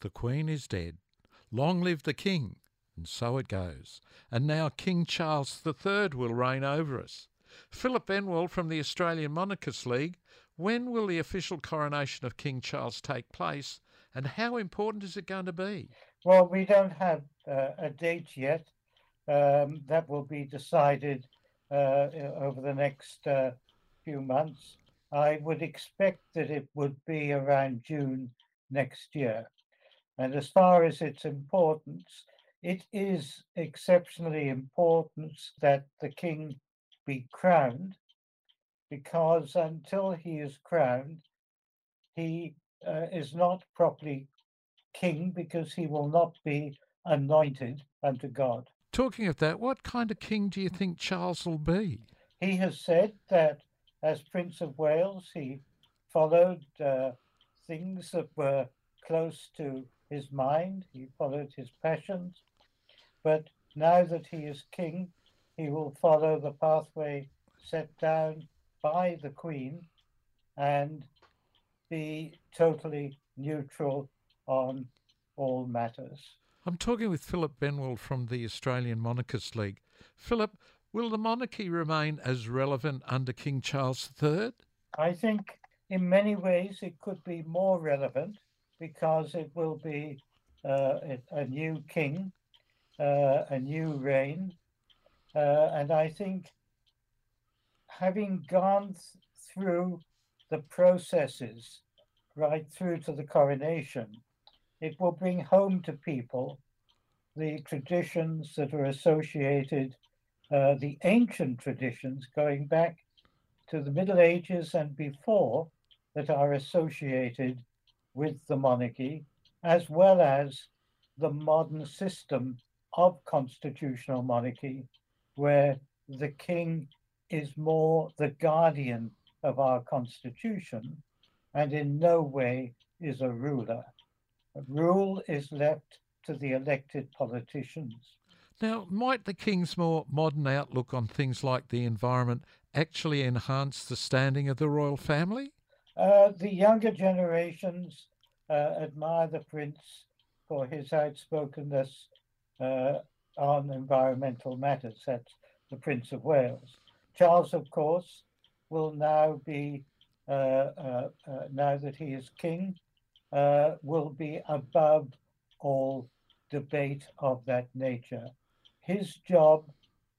The Queen is dead. Long live the King. And so it goes. And now King Charles III will reign over us. Philip Benwell from the Australian Monarchists League. When will the official coronation of King Charles take place and how important is it going to be? Well, we don't have uh, a date yet. Um, that will be decided uh, over the next uh, few months. I would expect that it would be around June next year. And as far as its importance, it is exceptionally important that the king be crowned because until he is crowned, he uh, is not properly king because he will not be anointed unto God. Talking of that, what kind of king do you think Charles will be? He has said that as Prince of Wales, he followed uh, things that were close to his mind, he followed his passions. But now that he is king, he will follow the pathway set down by the Queen and be totally neutral on all matters. I'm talking with Philip Benwell from the Australian Monarchist League. Philip, will the monarchy remain as relevant under King Charles III? I think in many ways it could be more relevant because it will be uh, a new king, uh, a new reign. Uh, and I think having gone th- through the processes right through to the coronation, it will bring home to people the traditions that are associated, uh, the ancient traditions going back to the Middle Ages and before that are associated with the monarchy, as well as the modern system of constitutional monarchy, where the king is more the guardian of our constitution and in no way is a ruler. Rule is left to the elected politicians. Now, might the King's more modern outlook on things like the environment actually enhance the standing of the royal family? Uh, the younger generations uh, admire the prince for his outspokenness uh, on environmental matters. That's the Prince of Wales. Charles, of course, will now be, uh, uh, now that he is king, will be above all debate of that nature. His job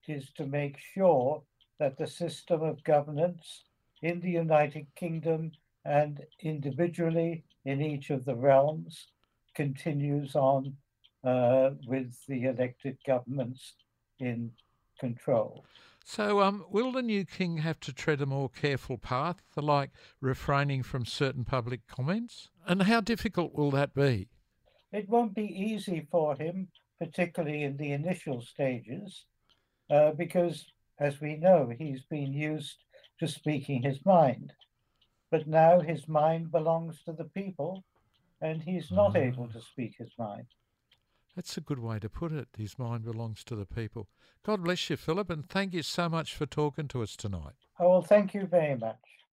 is to make sure that the system of governance in the United Kingdom and individually in each of the realms continues on uh, with the elected governments in control. So, um, will the new king have to tread a more careful path, like refraining from certain public comments? And how difficult will that be? It won't be easy for him, particularly in the initial stages, uh, because, as we know, he's been used to speaking his mind. But now his mind belongs to the people, and he's not mm. able to speak his mind. That's a good way to put it. His mind belongs to the people. God bless you, Philip, and thank you so much for talking to us tonight. Oh, well, thank you very much.